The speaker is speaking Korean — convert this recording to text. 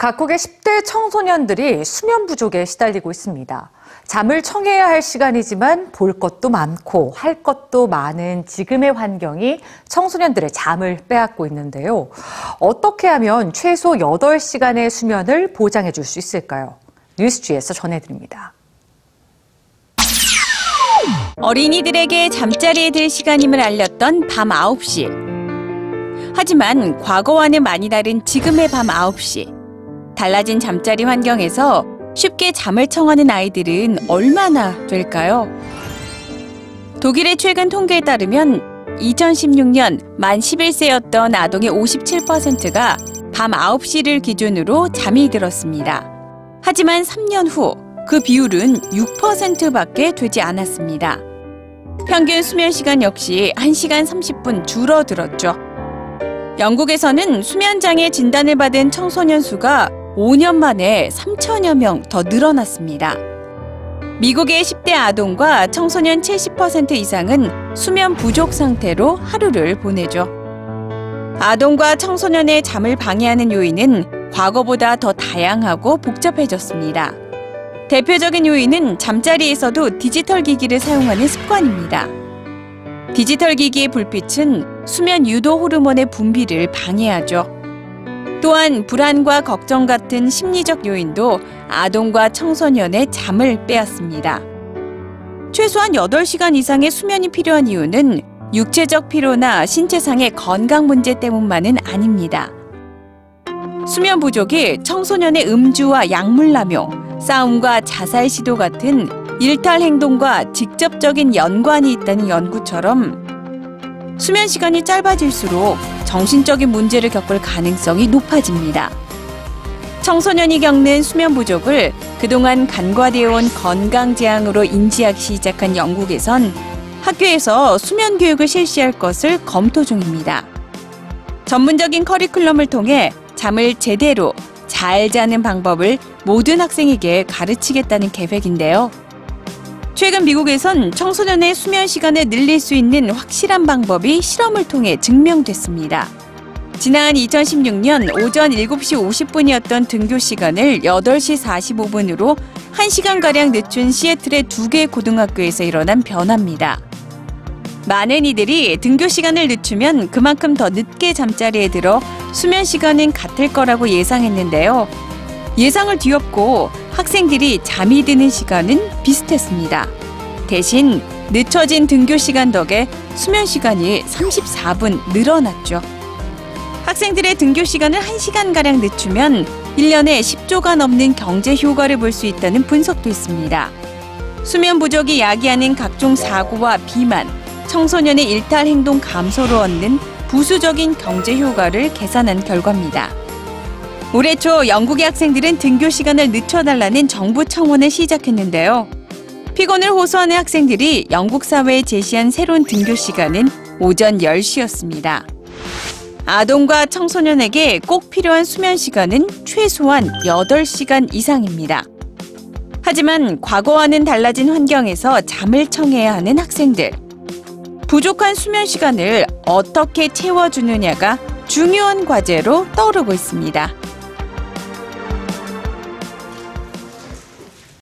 각국의 10대 청소년들이 수면 부족에 시달리고 있습니다. 잠을 청해야 할 시간이지만 볼 것도 많고 할 것도 많은 지금의 환경이 청소년들의 잠을 빼앗고 있는데요. 어떻게 하면 최소 8시간의 수면을 보장해 줄 수 있을까요? 뉴스지에서 전해드립니다. 어린이들에게 잠자리에 들 시간임을 알렸던 밤 9시. 하지만 과거와는 많이 다른 지금의 밤 9시. 달라진 잠자리 환경에서 쉽게 잠을 청하는 아이들은 얼마나 될까요? 독일의 최근 통계에 따르면 2016년 만 11세였던 아동의 57%가 밤 9시를 기준으로 잠이 들었습니다. 하지만 3년 후 그 비율은 6%밖에 되지 않았습니다. 평균 수면 시간 역시 1시간 30분 줄어들었죠. 영국에서는 수면장애 진단을 받은 청소년 수가 5년 만에 3천여 명 더 늘어났습니다. 미국의 10대 아동과 청소년 70% 이상은 수면 부족 상태로 하루를 보내죠. 아동과 청소년의 잠을 방해하는 요인은 과거보다 더 다양하고 복잡해졌습니다. 대표적인 요인은 잠자리에서도 디지털 기기를 사용하는 습관입니다. 디지털 기기의 불빛은 수면 유도 호르몬의 분비를 방해하죠. 또한 불안과 걱정 같은 심리적 요인도 아동과 청소년의 잠을 빼앗습니다. 최소한 8시간 이상의 수면이 필요한 이유는 육체적 피로나 신체상의 건강 문제 때문만은 아닙니다. 수면 부족이 청소년의 음주와 약물 남용, 싸움과 자살 시도 같은 일탈 행동과 직접적인 연관이 있다는 연구처럼 수면 시간이 짧아질수록 정신적인 문제를 겪을 가능성이 높아집니다. 청소년이 겪는 수면 부족을 그동안 간과되어 온 건강 재앙으로 인지하기 시작한 영국에선 학교에서 수면 교육을 실시할 것을 검토 중입니다. 전문적인 커리큘럼을 통해 잠을 제대로 잘 자는 방법을 모든 학생에게 가르치겠다는 계획인데요. 최근 미국에선 청소년의 수면 시간을 늘릴 수 있는 확실한 방법이 실험을 통해 증명됐습니다. 지난 2016년 오전 7시 50분이었던 등교 시간을 8시 45분으로 1시간가량 늦춘 시애틀의 두 개 고등학교에서 일어난 변화입니다. 많은 이들이 등교 시간을 늦추면 그만큼 더 늦게 잠자리에 들어 수면 시간은 같을 거라고 예상했는데요. 예상을 뒤엎고 학생들이 잠이 드는 시간은 비슷했습니다. 대신 늦춰진 등교 시간 덕에 수면 시간이 34분 늘어났죠. 학생들의 등교 시간을 1시간가량 늦추면 1년에 10조가 넘는 경제 효과를 볼 수 있다는 분석도 있습니다. 수면 부족이 야기하는 각종 사고와 비만, 청소년의 일탈 행동 감소로 얻는 부수적인 경제 효과를 계산한 결과입니다. 올해 초 영국의 학생들은 등교 시간을 늦춰달라는 정부 청원을 시작했는데요. 피곤을 호소하는 학생들이 영국 사회에 제시한 새로운 등교 시간은 오전 10시였습니다. 아동과 청소년에게 꼭 필요한 수면 시간은 최소한 8시간 이상입니다. 하지만 과거와는 달라진 환경에서 잠을 청해야 하는 학생들. 부족한 수면 시간을 어떻게 채워주느냐가 중요한 과제로 떠오르고 있습니다.